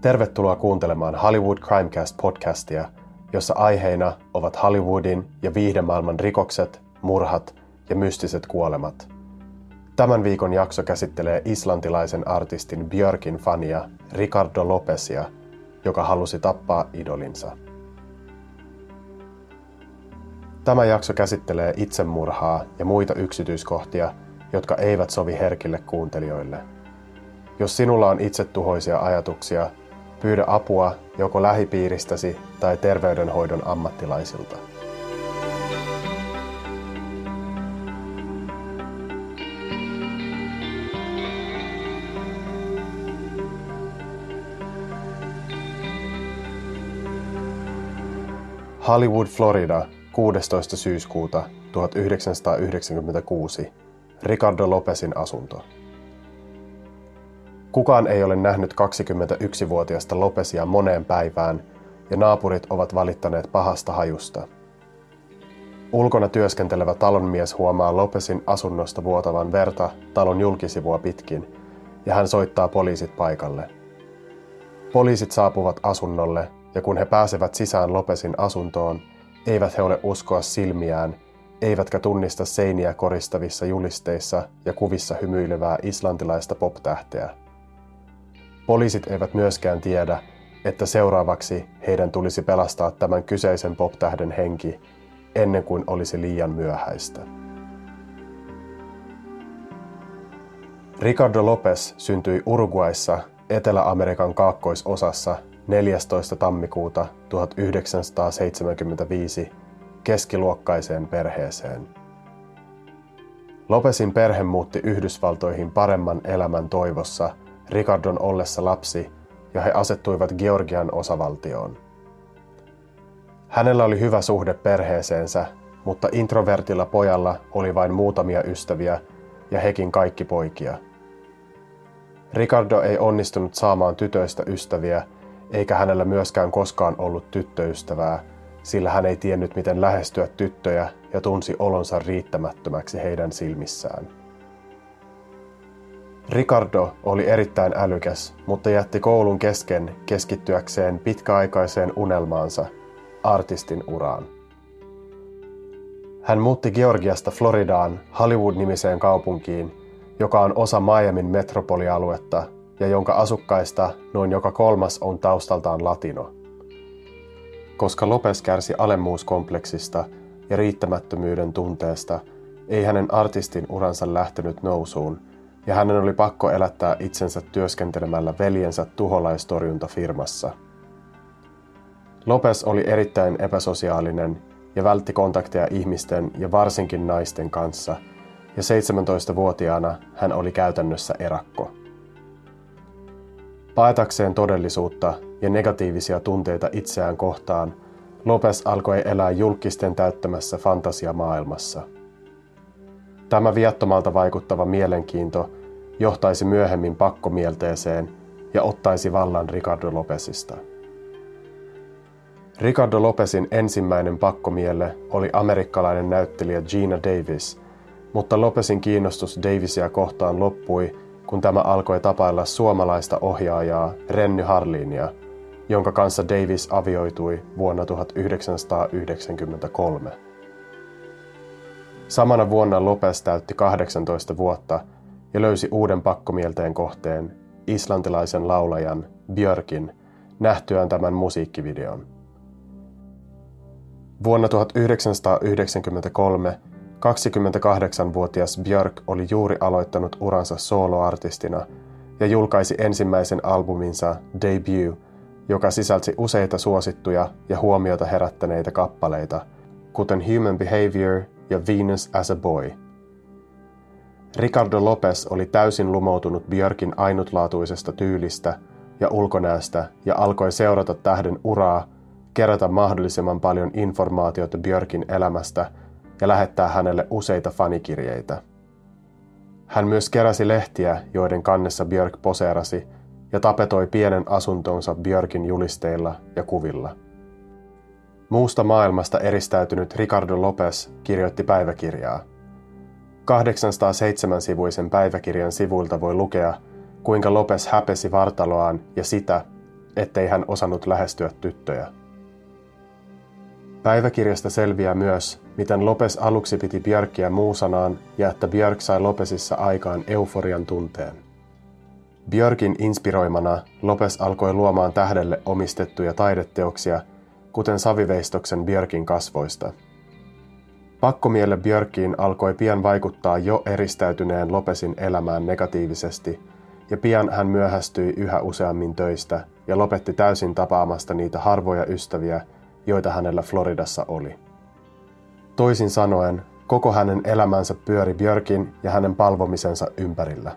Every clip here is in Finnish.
Tervetuloa kuuntelemaan Hollywood Crimecast podcastia, jossa aiheina ovat Hollywoodin ja viihdemaailman rikokset, murhat ja mystiset kuolemat. Tämän viikon jakso käsittelee islantilaisen artistin Björkin fania Ricardo Lopesia, joka halusi tappaa idolinsa. Tämä jakso käsittelee itsemurhaa ja muita yksityiskohtia, jotka eivät sovi herkille kuuntelijoille. Jos sinulla on itsetuhoisia ajatuksia, pyydä apua joko lähipiiristäsi tai terveydenhoidon ammattilaisilta. Hollywood, Florida, 16. syyskuuta 1996. Ricardo Lopesin asunto. Kukaan ei ole nähnyt 21-vuotiasta Lopesia moneen päivään, ja naapurit ovat valittaneet pahasta hajusta. Ulkona työskentelevä talonmies huomaa Lopesin asunnosta vuotavan verta talon julkisivua pitkin, ja hän soittaa poliisit paikalle. Poliisit saapuvat asunnolle, ja kun he pääsevät sisään Lopesin asuntoon, eivät he ole uskoa silmiään, eivätkä tunnista seiniä koristavissa julisteissa ja kuvissa hymyilevää islantilaista poptähteä. Poliisit eivät myöskään tiedä, että seuraavaksi heidän tulisi pelastaa tämän kyseisen poptähden henki ennen kuin olisi liian myöhäistä. Ricardo Lopez syntyi Uruguayssa Etelä-Amerikan kaakkoisosassa 14. tammikuuta 1975 keskiluokkaiseen perheeseen. Lopesin perhe muutti Yhdysvaltoihin paremman elämän toivossa Ricardon ollessa lapsi ja he asettuivat Georgian osavaltioon. Hänellä oli hyvä suhde perheeseensä, mutta introvertilla pojalla oli vain muutamia ystäviä ja hekin kaikki poikia. Ricardo ei onnistunut saamaan tytöistä ystäviä eikä hänellä myöskään koskaan ollut tyttöystävää, sillä hän ei tiennyt miten lähestyä tyttöjä ja tunsi olonsa riittämättömäksi heidän silmissään. Ricardo oli erittäin älykäs, mutta jätti koulun kesken keskittyäkseen pitkäaikaiseen unelmaansa, artistin uraan. Hän muutti Georgiasta Floridaan Hollywood-nimiseen kaupunkiin, joka on osa Miamin metropolialuetta ja jonka asukkaista noin joka kolmas on taustaltaan latino. Koska Lopes kärsi alemmuuskompleksista ja riittämättömyyden tunteesta, ei hänen artistin uransa lähtenyt nousuun, ja hänen oli pakko elättää itsensä työskentelemällä veljensä tuholaistorjuntafirmassa. Lopes oli erittäin epäsosiaalinen ja vältti kontakteja ihmisten ja varsinkin naisten kanssa, ja 17-vuotiaana hän oli käytännössä erakko. Paetakseen todellisuutta ja negatiivisia tunteita itseään kohtaan, Lopes alkoi elää julkisten täyttämässä fantasiamaailmassa. Tämä viattomalta vaikuttava mielenkiinto johtaisi myöhemmin pakkomielteeseen ja ottaisi vallan Ricardo Lopesista. Ricardo Lopesin ensimmäinen pakkomielle oli amerikkalainen näyttelijä Gina Davis, mutta Lopesin kiinnostus Davisia kohtaan loppui kun tämä alkoi tapailla suomalaista ohjaajaa Renny Harlinia, jonka kanssa Davis avioitui vuonna 1993. Samana vuonna Lopez täytti 18 vuotta ja löysi uuden pakkomielteen kohteen, islantilaisen laulajan Björkin, nähtyään tämän musiikkivideon. Vuonna 1993 28-vuotias Björk oli juuri aloittanut uransa soloartistina ja julkaisi ensimmäisen albuminsa Debut, joka sisälsi useita suosittuja ja huomiota herättäneitä kappaleita, kuten Human Behavior ja Venus as a Boy. Ricardo Lopez oli täysin lumoutunut Björkin ainutlaatuisesta tyylistä ja ulkonäöstä ja alkoi seurata tähden uraa, kerätä mahdollisimman paljon informaatiota Björkin elämästä – ja lähettää hänelle useita fanikirjeitä. Hän myös keräsi lehtiä, joiden kannessa Björk poseerasi, ja tapetoi pienen asuntonsa Björkin julisteilla ja kuvilla. Muusta maailmasta eristäytynyt Ricardo Lopez kirjoitti päiväkirjaa. 807-sivuisen päiväkirjan sivuilta voi lukea, kuinka Lopez häpesi vartaloaan ja sitä, ettei hän osannut lähestyä tyttöjä. Päiväkirjasta selviää myös, miten Lopes aluksi piti Björkkiä muusanaan ja että Björk sai Lopesissa aikaan euforian tunteen. Björkin inspiroimana Lopes alkoi luomaan tähdelle omistettuja taideteoksia, kuten saviveistoksen Björkin kasvoista. Pakkomielle Björkiin alkoi pian vaikuttaa jo eristäytyneen Lopesin elämään negatiivisesti, ja pian hän myöhästyi yhä useammin töistä ja lopetti täysin tapaamasta niitä harvoja ystäviä, joita hänellä Floridassa oli. Toisin sanoen, koko hänen elämänsä pyöri Björkin ja hänen palvomisensa ympärillä.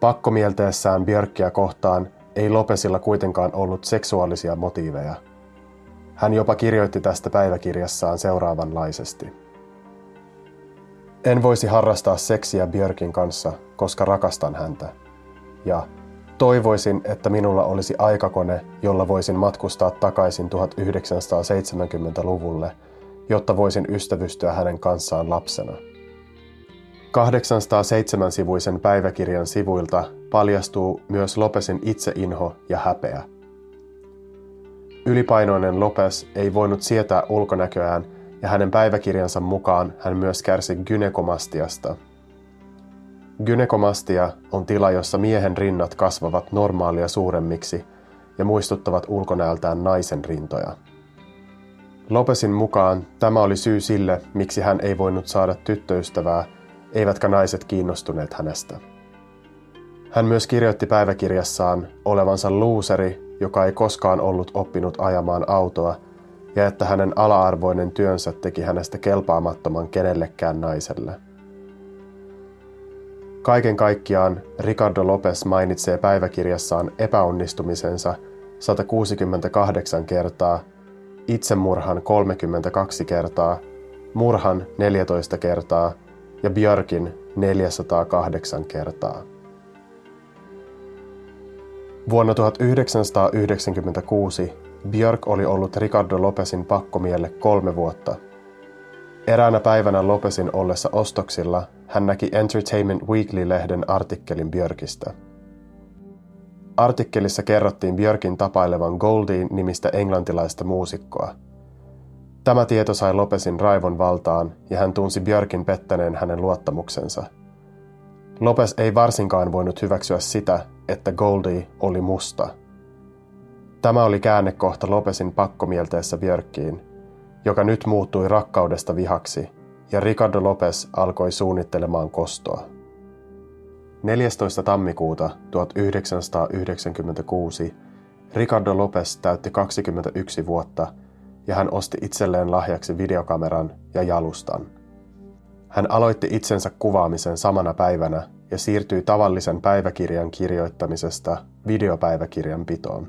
Pakkomielteessään Björkkiä kohtaan ei Lopesilla kuitenkaan ollut seksuaalisia motiiveja. Hän jopa kirjoitti tästä päiväkirjassaan seuraavanlaisesti. En voisi harrastaa seksiä Björkin kanssa, koska rakastan häntä. Ja toivoisin, että minulla olisi aikakone, jolla voisin matkustaa takaisin 1970-luvulle, jotta voisin ystävystyä hänen kanssaan lapsena. 807-sivuisen päiväkirjan sivuilta paljastuu myös Lopesin itseinho ja häpeä. Ylipainoinen Lopes ei voinut sietää ulkonäköään ja hänen päiväkirjansa mukaan hän myös kärsi gynekomastiasta. Gynekomastia on tila, jossa miehen rinnat kasvavat normaalia suuremmiksi ja muistuttavat ulkonäöltään naisen rintoja. Lopesin mukaan tämä oli syy sille, miksi hän ei voinut saada tyttöystävää eivätkä naiset kiinnostuneet hänestä. Hän myös kirjoitti päiväkirjassaan olevansa luuseri, joka ei koskaan ollut oppinut ajamaan autoa, ja että hänen ala-arvoinen työnsä teki hänestä kelpaamattoman kenellekään naiselle. Kaiken kaikkiaan Ricardo Lopez mainitsee päiväkirjassaan epäonnistumisensa 168 kertaa, itsemurhan 32 kertaa, murhan 14 kertaa – ja Björkin 408 kertaa. Vuonna 1996 Björk oli ollut Ricardo Lopesin pakkomielle kolme vuotta. Eräänä päivänä Lopesin ollessa ostoksilla hän näki Entertainment Weekly-lehden artikkelin Björkistä. Artikkelissa kerrottiin Björkin tapailevan Goldie-nimistä englantilaista muusikkoa – Tämä tieto sai Lopesin raivon valtaan ja hän tunsi Björkin pettäneen hänen luottamuksensa. Lopes ei varsinkaan voinut hyväksyä sitä, että Goldie oli musta. Tämä oli käännekohta Lopesin pakkomielteessä Björkkiin, joka nyt muuttui rakkaudesta vihaksi, ja Ricardo Lopes alkoi suunnittelemaan kostoa. 14. tammikuuta 1996 Ricardo Lopes täytti 21 vuotta – ja hän osti itselleen lahjaksi videokameran ja jalustan. Hän aloitti itsensä kuvaamisen samana päivänä ja siirtyi tavallisen päiväkirjan kirjoittamisesta videopäiväkirjan pitoon.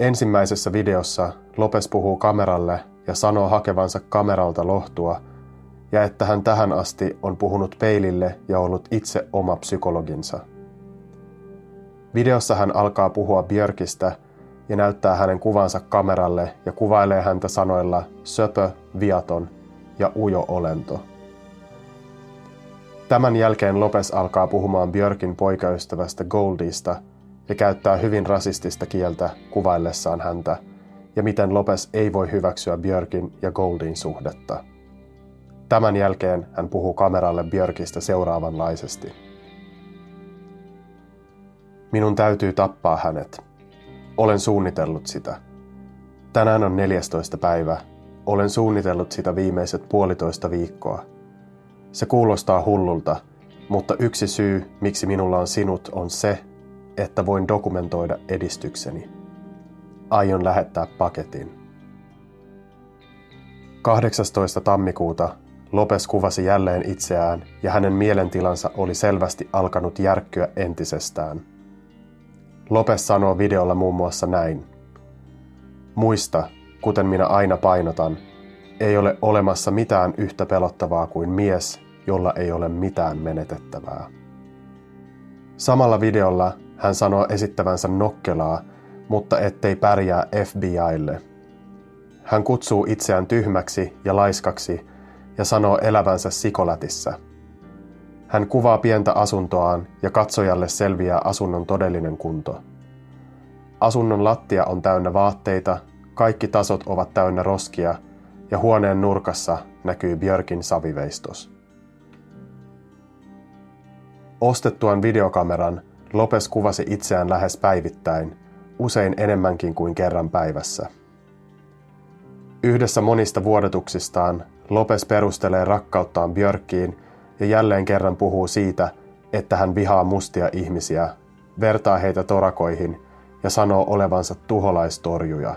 Ensimmäisessä videossa Lopes puhuu kameralle ja sanoo hakevansa kameralta lohtua ja että hän tähän asti on puhunut peilille ja ollut itse oma psykologinsa. Videossa hän alkaa puhua Björkistä – ja näyttää hänen kuvansa kameralle ja kuvailee häntä sanoilla söpö, viaton ja ujo olento. Tämän jälkeen Lopes alkaa puhumaan Björkin poikaystävästä Goldista ja käyttää hyvin rasistista kieltä kuvaillessaan häntä ja miten Lopes ei voi hyväksyä Björkin ja Goldin suhdetta. Tämän jälkeen hän puhuu kameralle Björkistä seuraavanlaisesti. Minun täytyy tappaa hänet. Olen suunnitellut sitä. Tänään on 14. päivä. Olen suunnitellut sitä viimeiset puolitoista viikkoa. Se kuulostaa hullulta, mutta yksi syy, miksi minulla on sinut, on se, että voin dokumentoida edistykseni. Aion lähettää paketin. 18. tammikuuta Lopes kuvasi jälleen itseään ja hänen mielentilansa oli selvästi alkanut järkkyä entisestään – Lopes sanoo videolla muun muassa näin. Muista, kuten minä aina painotan, ei ole olemassa mitään yhtä pelottavaa kuin mies, jolla ei ole mitään menetettävää. Samalla videolla hän sanoo esittävänsä nokkelaa, mutta ettei pärjää FBIlle. Hän kutsuu itseään tyhmäksi ja laiskaksi ja sanoo elävänsä sikolätissä – hän kuvaa pientä asuntoaan ja katsojalle selviää asunnon todellinen kunto. Asunnon lattia on täynnä vaatteita, kaikki tasot ovat täynnä roskia ja huoneen nurkassa näkyy Björkin saviveistos. Ostettuaan videokameran Lopes kuvasi itseään lähes päivittäin, usein enemmänkin kuin kerran päivässä. Yhdessä monista vuodatuksistaan Lopes perustelee rakkauttaan Björkkiin ja jälleen kerran puhuu siitä, että hän vihaa mustia ihmisiä, vertaa heitä torakoihin ja sanoo olevansa tuholaistorjuja.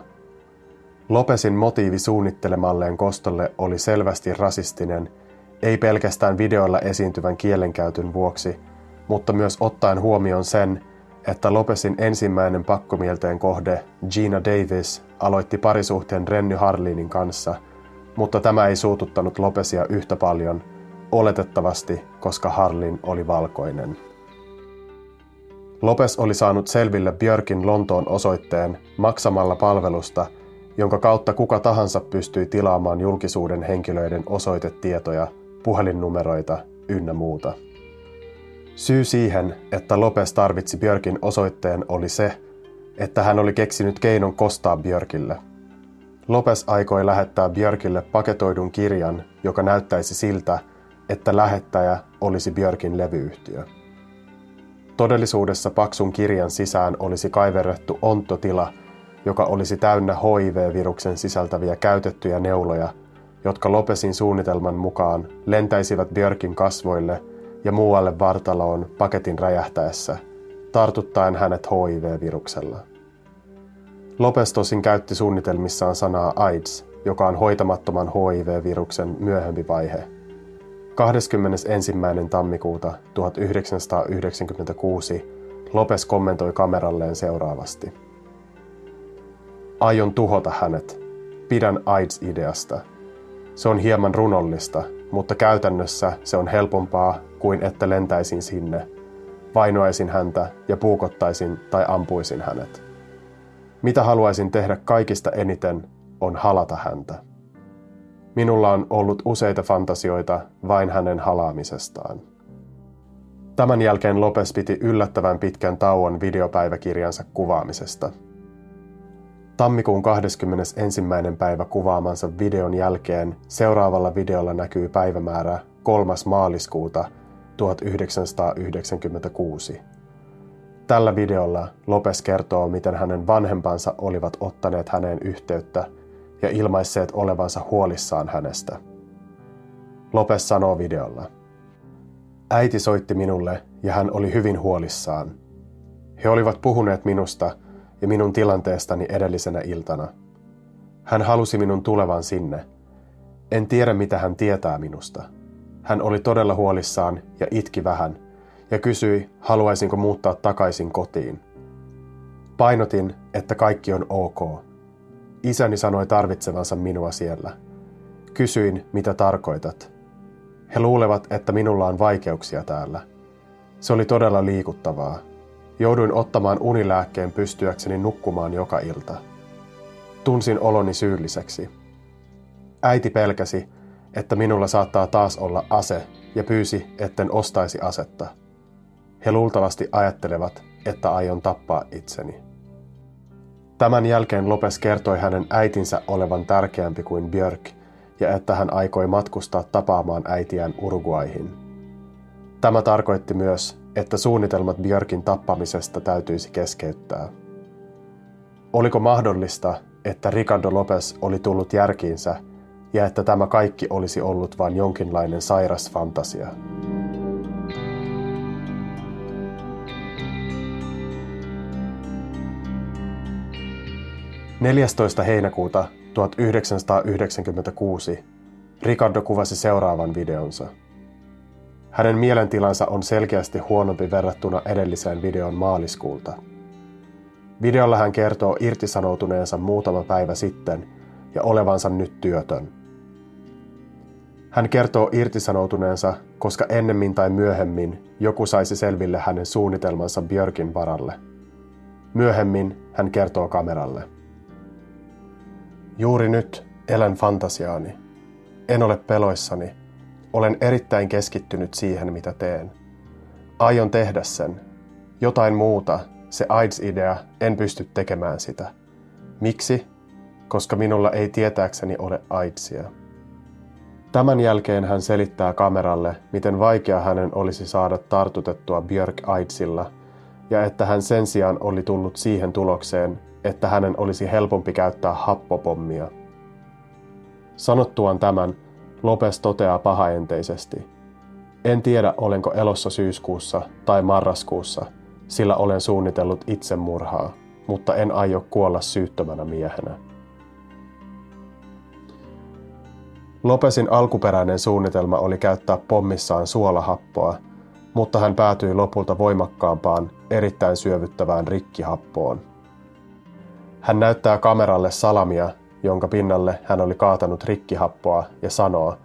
Lopesin motiivi suunnittelemalleen kostolle oli selvästi rasistinen, ei pelkästään videoilla esiintyvän kielenkäytön vuoksi, mutta myös ottaen huomioon sen, että Lopesin ensimmäinen pakkomielteen kohde Gina Davis aloitti parisuhteen Renny Harlinin kanssa, mutta tämä ei suututtanut Lopesia yhtä paljon, oletettavasti koska Harlin oli valkoinen. Lopes oli saanut selville Björkin Lontoon osoitteen maksamalla palvelusta, jonka kautta kuka tahansa pystyi tilaamaan julkisuuden henkilöiden osoitetietoja, puhelinnumeroita ynnä muuta. Syy siihen, että Lopes tarvitsi Björkin osoitteen oli se, että hän oli keksinyt keinon kostaa Björkille. Lopes aikoi lähettää Björkille paketoidun kirjan, joka näyttäisi siltä, että lähettäjä olisi Björkin levyyhtiö. Todellisuudessa paksun kirjan sisään olisi kaiverrettu onttotila, joka olisi täynnä HIV-viruksen sisältäviä käytettyjä neuloja, jotka Lopesin suunnitelman mukaan lentäisivät Björkin kasvoille ja muualle vartaloon paketin räjähtäessä, tartuttaen hänet HIV-viruksella. Lopes tosin käytti suunnitelmissaan sanaa AIDS, joka on hoitamattoman HIV-viruksen myöhempi vaihe – 21. tammikuuta 1996 Lopes kommentoi kameralleen seuraavasti. Aion tuhota hänet. Pidän AIDS-ideasta. Se on hieman runollista, mutta käytännössä se on helpompaa kuin että lentäisin sinne, vainoaisin häntä ja puukottaisin tai ampuisin hänet. Mitä haluaisin tehdä kaikista eniten on halata häntä. Minulla on ollut useita fantasioita vain hänen halaamisestaan. Tämän jälkeen Lopes piti yllättävän pitkän tauon videopäiväkirjansa kuvaamisesta. Tammikuun 21. päivä kuvaamansa videon jälkeen seuraavalla videolla näkyy päivämäärä 3. maaliskuuta 1996. Tällä videolla Lopes kertoo, miten hänen vanhempansa olivat ottaneet häneen yhteyttä – ja ilmaisseet olevansa huolissaan hänestä. Lopes sanoo videolla. Äiti soitti minulle ja hän oli hyvin huolissaan. He olivat puhuneet minusta ja minun tilanteestani edellisenä iltana. Hän halusi minun tulevan sinne. En tiedä mitä hän tietää minusta. Hän oli todella huolissaan ja itki vähän ja kysyi, haluaisinko muuttaa takaisin kotiin. Painotin, että kaikki on ok. Isäni sanoi tarvitsevansa minua siellä. Kysyin, mitä tarkoitat. He luulevat, että minulla on vaikeuksia täällä. Se oli todella liikuttavaa. Jouduin ottamaan unilääkkeen pystyäkseni nukkumaan joka ilta. Tunsin oloni syylliseksi. Äiti pelkäsi, että minulla saattaa taas olla ase ja pyysi, etten ostaisi asetta. He luultavasti ajattelevat, että aion tappaa itseni. Tämän jälkeen Lopes kertoi hänen äitinsä olevan tärkeämpi kuin Björk ja että hän aikoi matkustaa tapaamaan äitiään Uruguaihin. Tämä tarkoitti myös, että suunnitelmat Björkin tappamisesta täytyisi keskeyttää. Oliko mahdollista, että Ricardo Lopez oli tullut järkiinsä ja että tämä kaikki olisi ollut vain jonkinlainen sairas fantasia? 14. heinäkuuta 1996 Ricardo kuvasi seuraavan videonsa. Hänen mielentilansa on selkeästi huonompi verrattuna edelliseen videon maaliskuulta. Videolla hän kertoo irtisanoutuneensa muutama päivä sitten ja olevansa nyt työtön. Hän kertoo irtisanoutuneensa, koska ennemmin tai myöhemmin joku saisi selville hänen suunnitelmansa Björkin varalle. Myöhemmin hän kertoo kameralle. Juuri nyt elän fantasiaani. En ole peloissani. Olen erittäin keskittynyt siihen, mitä teen. Aion tehdä sen. Jotain muuta, se AIDS-idea, en pysty tekemään sitä. Miksi? Koska minulla ei tietääkseni ole AIDSia. Tämän jälkeen hän selittää kameralle, miten vaikea hänen olisi saada tartutettua Björk AIDSilla, ja että hän sen sijaan oli tullut siihen tulokseen, että hänen olisi helpompi käyttää happopommia. Sanottuaan tämän, Lopes toteaa pahaenteisesti. En tiedä, olenko elossa syyskuussa tai marraskuussa, sillä olen suunnitellut itsemurhaa, mutta en aio kuolla syyttömänä miehenä. Lopesin alkuperäinen suunnitelma oli käyttää pommissaan suolahappoa, mutta hän päätyi lopulta voimakkaampaan, erittäin syövyttävään rikkihappoon. Hän näyttää kameralle salamia, jonka pinnalle hän oli kaatanut rikkihappoa ja sanoo,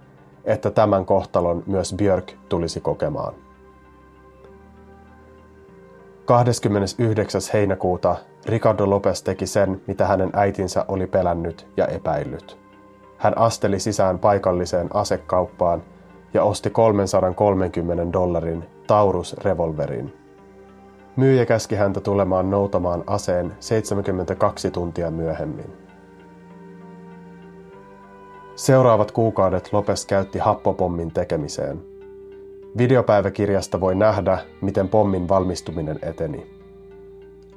että tämän kohtalon myös Björk tulisi kokemaan. 29. heinäkuuta Ricardo Lopez teki sen, mitä hänen äitinsä oli pelännyt ja epäillyt. Hän asteli sisään paikalliseen asekauppaan ja osti 330 dollarin Taurus-revolverin. Myyjä käski häntä tulemaan noutamaan aseen 72 tuntia myöhemmin. Seuraavat kuukaudet Lopes käytti happopommin tekemiseen. Videopäiväkirjasta voi nähdä, miten pommin valmistuminen eteni.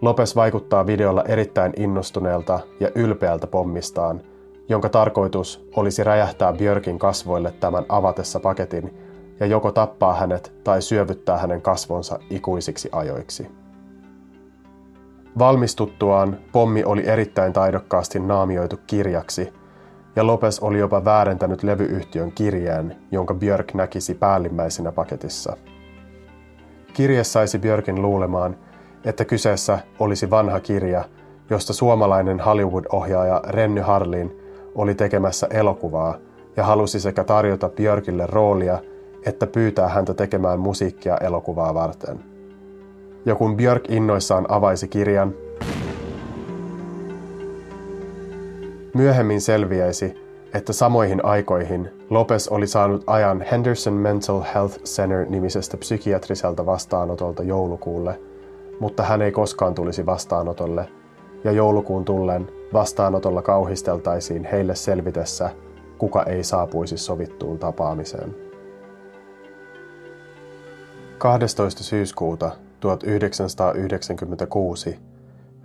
Lopes vaikuttaa videolla erittäin innostuneelta ja ylpeältä pommistaan, jonka tarkoitus olisi räjähtää Björkin kasvoille tämän avatessa paketin ja joko tappaa hänet tai syövyttää hänen kasvonsa ikuisiksi ajoiksi. Valmistuttuaan pommi oli erittäin taidokkaasti naamioitu kirjaksi, ja Lopes oli jopa väärentänyt levyyhtiön kirjeen, jonka Björk näkisi päällimmäisenä paketissa. Kirje saisi Björkin luulemaan, että kyseessä olisi vanha kirja, josta suomalainen Hollywood-ohjaaja Renny Harlin oli tekemässä elokuvaa ja halusi sekä tarjota Björkille roolia että pyytää häntä tekemään musiikkia elokuvaa varten. Ja kun Björk innoissaan avaisi kirjan, myöhemmin selviäisi, että samoihin aikoihin Lopez oli saanut ajan Henderson Mental Health Center-nimisestä psykiatriselta vastaanotolta joulukuulle, mutta hän ei koskaan tulisi vastaanotolle, ja joulukuun tullen vastaanotolla kauhisteltaisiin heille selvitessä, kuka ei saapuisi sovittuun tapaamiseen. 12. syyskuuta 1996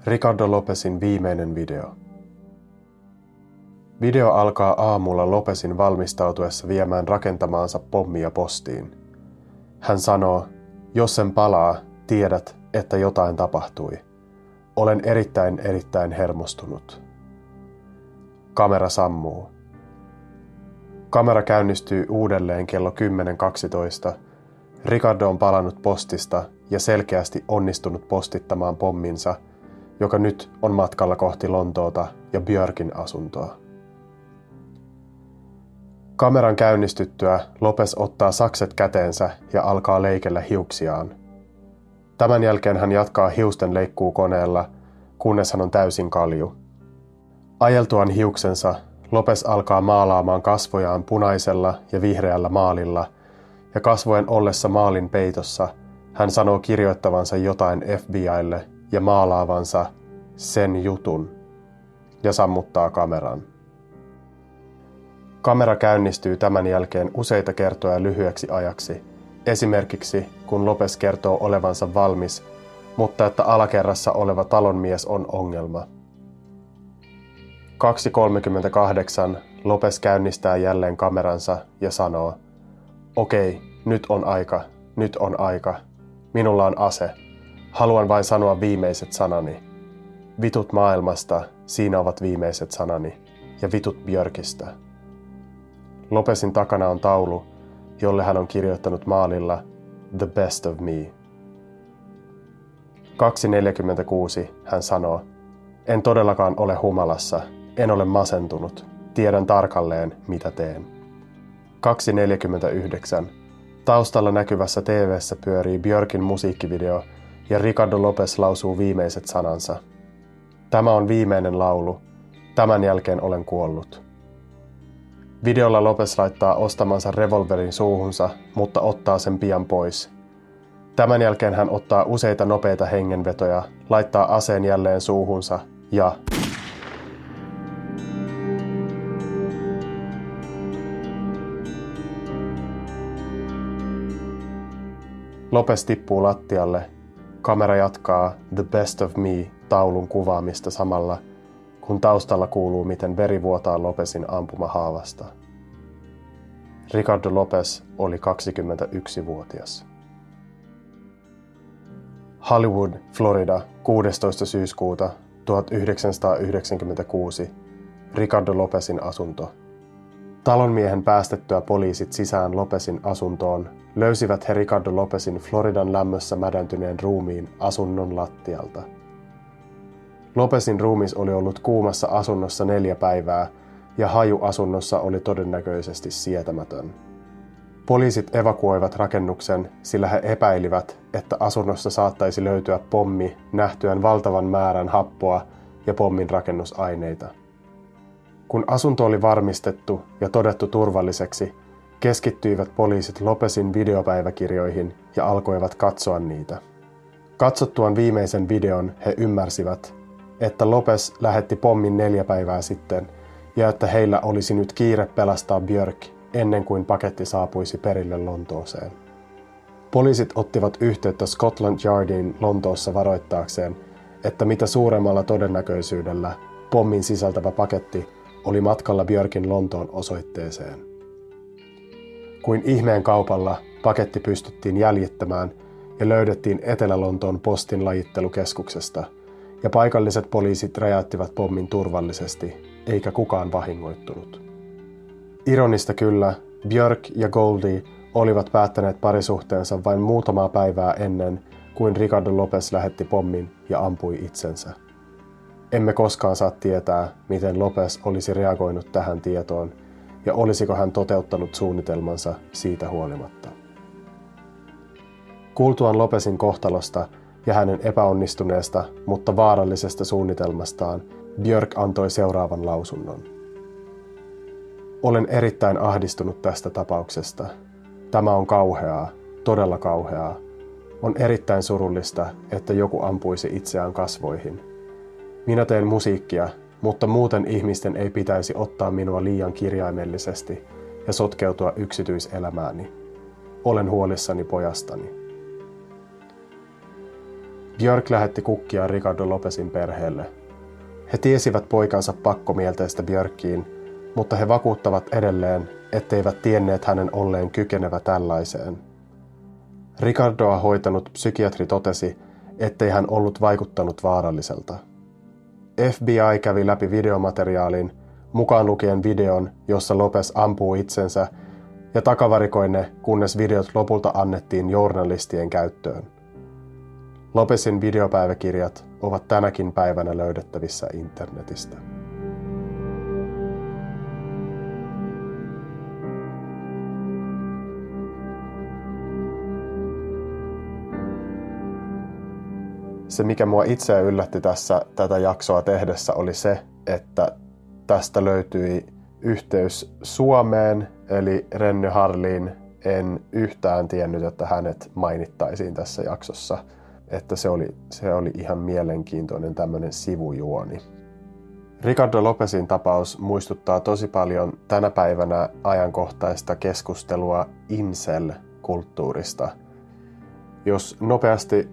Ricardo Lopezin viimeinen video. Video alkaa aamulla Lopesin valmistautuessa viemään rakentamaansa pommia postiin. Hän sanoo, jos sen palaa, tiedät, että jotain tapahtui. Olen erittäin erittäin hermostunut. Kamera sammuu. Kamera käynnistyy uudelleen kello 10.12 Ricardo on palannut postista ja selkeästi onnistunut postittamaan pomminsa, joka nyt on matkalla kohti Lontoota ja Björkin asuntoa. Kameran käynnistyttyä Lopes ottaa sakset käteensä ja alkaa leikellä hiuksiaan. Tämän jälkeen hän jatkaa hiusten leikkuukoneella, kunnes hän on täysin kalju. Ajeltuaan hiuksensa, Lopes alkaa maalaamaan kasvojaan punaisella ja vihreällä maalilla – ja kasvojen ollessa maalin peitossa hän sanoo kirjoittavansa jotain FBIlle ja maalaavansa sen jutun ja sammuttaa kameran. Kamera käynnistyy tämän jälkeen useita kertoja lyhyeksi ajaksi, esimerkiksi kun Lopes kertoo olevansa valmis, mutta että alakerrassa oleva talonmies on ongelma. 2.38 Lopes käynnistää jälleen kameransa ja sanoo – Okei, nyt on aika, nyt on aika. Minulla on ase. Haluan vain sanoa viimeiset sanani. Vitut maailmasta, siinä ovat viimeiset sanani. Ja vitut Björkistä. Lopesin takana on taulu, jolle hän on kirjoittanut maalilla The best of me. 2.46 hän sanoo, en todellakaan ole humalassa, en ole masentunut, tiedän tarkalleen mitä teen. 2.49. Taustalla näkyvässä TV:ssä pyörii Björkin musiikkivideo ja Ricardo Lopez lausuu viimeiset sanansa. Tämä on viimeinen laulu. Tämän jälkeen olen kuollut. Videolla Lopez laittaa ostamansa revolverin suuhunsa, mutta ottaa sen pian pois. Tämän jälkeen hän ottaa useita nopeita hengenvetoja, laittaa aseen jälleen suuhunsa ja Lopes tippuu lattialle. Kamera jatkaa The Best of Me taulun kuvaamista samalla, kun taustalla kuuluu, miten veri vuotaa Lopesin ampumahaavasta. Ricardo Lopez oli 21-vuotias. Hollywood, Florida, 16. syyskuuta 1996. Ricardo Lopezin asunto. Talonmiehen päästettyä poliisit sisään Lopesin asuntoon löysivät he Ricardo Lopezin Floridan lämmössä mädäntyneen ruumiin asunnon lattialta. Lopesin ruumis oli ollut kuumassa asunnossa neljä päivää ja haju asunnossa oli todennäköisesti sietämätön. Poliisit evakuoivat rakennuksen, sillä he epäilivät, että asunnossa saattaisi löytyä pommi nähtyään valtavan määrän happoa ja pommin rakennusaineita. Kun asunto oli varmistettu ja todettu turvalliseksi, keskittyivät poliisit Lopesin videopäiväkirjoihin ja alkoivat katsoa niitä. Katsottuaan viimeisen videon he ymmärsivät, että Lopes lähetti pommin neljä päivää sitten ja että heillä olisi nyt kiire pelastaa Björk ennen kuin paketti saapuisi perille Lontooseen. Poliisit ottivat yhteyttä Scotland Yardiin Lontoossa varoittaakseen, että mitä suuremmalla todennäköisyydellä pommin sisältävä paketti oli matkalla Björkin Lontoon osoitteeseen. Kuin ihmeen kaupalla paketti pystyttiin jäljittämään ja löydettiin Etelä-Lontoon postin lajittelukeskuksesta, ja paikalliset poliisit räjäyttivät pommin turvallisesti, eikä kukaan vahingoittunut. Ironista kyllä, Björk ja Goldie olivat päättäneet parisuhteensa vain muutamaa päivää ennen kuin Ricardo Lopez lähetti pommin ja ampui itsensä. Emme koskaan saa tietää, miten Lopez olisi reagoinut tähän tietoon ja olisiko hän toteuttanut suunnitelmansa siitä huolimatta. Kuultuaan Lopesin kohtalosta ja hänen epäonnistuneesta, mutta vaarallisesta suunnitelmastaan, Björk antoi seuraavan lausunnon. Olen erittäin ahdistunut tästä tapauksesta. Tämä on kauheaa, todella kauheaa. On erittäin surullista, että joku ampuisi itseään kasvoihin. Minä teen musiikkia, mutta muuten ihmisten ei pitäisi ottaa minua liian kirjaimellisesti ja sotkeutua yksityiselämääni. Olen huolissani pojastani. Björk lähetti kukkia Ricardo Lopesin perheelle. He tiesivät poikansa pakkomielteistä Björkkiin mutta he vakuuttavat edelleen, etteivät tienneet hänen olleen kykenevä tällaiseen. Ricardoa hoitanut psykiatri totesi, ettei hän ollut vaikuttanut vaaralliselta. FBI kävi läpi videomateriaalin, mukaan lukien videon, jossa Lopes ampuu itsensä, ja takavarikoi ne, kunnes videot lopulta annettiin journalistien käyttöön. Lopesin videopäiväkirjat ovat tänäkin päivänä löydettävissä internetistä. se, mikä mua itseä yllätti tässä tätä jaksoa tehdessä, oli se, että tästä löytyi yhteys Suomeen, eli Renny Harliin. En yhtään tiennyt, että hänet mainittaisiin tässä jaksossa. Että se oli, se oli ihan mielenkiintoinen tämmöinen sivujuoni. Ricardo Lopesin tapaus muistuttaa tosi paljon tänä päivänä ajankohtaista keskustelua incel-kulttuurista. Jos nopeasti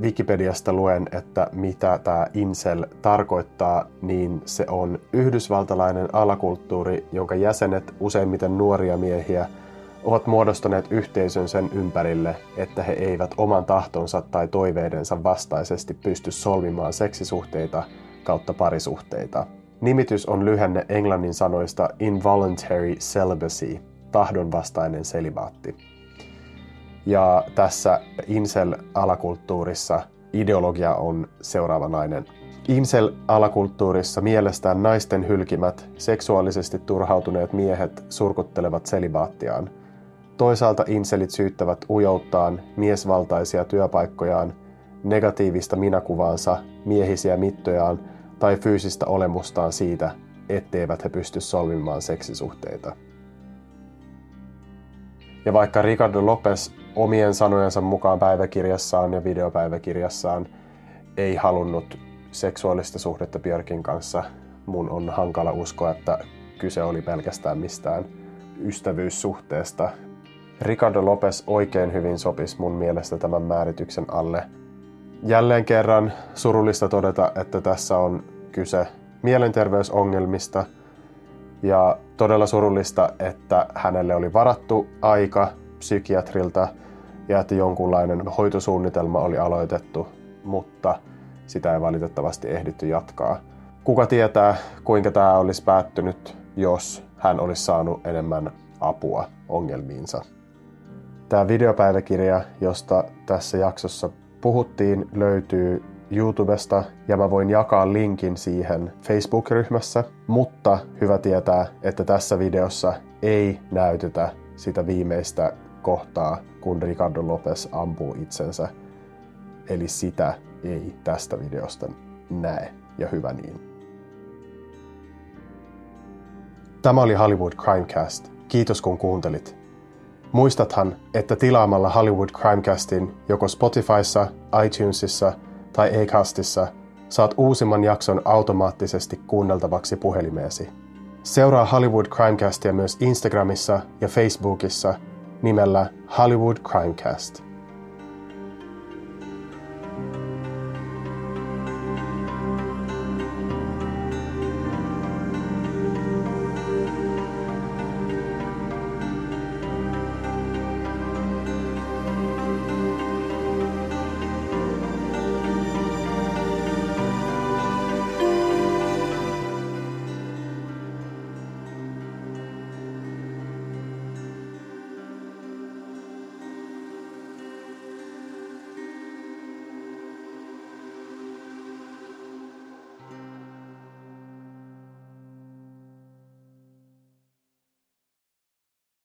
Wikipediasta luen, että mitä tämä incel tarkoittaa, niin se on yhdysvaltalainen alakulttuuri, jonka jäsenet, useimmiten nuoria miehiä, ovat muodostaneet yhteisön sen ympärille, että he eivät oman tahtonsa tai toiveidensa vastaisesti pysty solmimaan seksisuhteita kautta parisuhteita. Nimitys on lyhenne englannin sanoista involuntary celibacy, tahdonvastainen selibaatti. Ja tässä incel-alakulttuurissa ideologia on seuraavanlainen. Incel-alakulttuurissa mielestään naisten hylkimät, seksuaalisesti turhautuneet miehet surkuttelevat selibaattiaan. Toisaalta inselit syyttävät ujouttaan, miesvaltaisia työpaikkojaan, negatiivista minäkuvaansa, miehisiä mittojaan tai fyysistä olemustaan siitä, etteivät he pysty solmimaan seksisuhteita. Ja vaikka Ricardo Lopez omien sanojensa mukaan päiväkirjassaan ja videopäiväkirjassaan ei halunnut seksuaalista suhdetta Björkin kanssa. Mun on hankala uskoa, että kyse oli pelkästään mistään ystävyyssuhteesta. Ricardo Lopez oikein hyvin sopisi mun mielestä tämän määrityksen alle. Jälleen kerran surullista todeta, että tässä on kyse mielenterveysongelmista ja todella surullista, että hänelle oli varattu aika psykiatrilta ja että jonkunlainen hoitosuunnitelma oli aloitettu, mutta sitä ei valitettavasti ehditty jatkaa. Kuka tietää, kuinka tämä olisi päättynyt, jos hän olisi saanut enemmän apua ongelmiinsa. Tämä videopäiväkirja, josta tässä jaksossa puhuttiin, löytyy YouTubesta ja mä voin jakaa linkin siihen Facebook-ryhmässä, mutta hyvä tietää, että tässä videossa ei näytetä sitä viimeistä kohtaa, kun Ricardo Lopez ampuu itsensä. Eli sitä ei tästä videosta näe, ja hyvä niin. Tämä oli Hollywood Crimecast. Kiitos kun kuuntelit. Muistathan, että tilaamalla Hollywood Crimecastin joko Spotifyssa, iTunesissa tai Acastissa saat uusimman jakson automaattisesti kuunneltavaksi puhelimeesi. Seuraa Hollywood Crimecastia myös Instagramissa ja Facebookissa nimellä Hollywood Crimecast.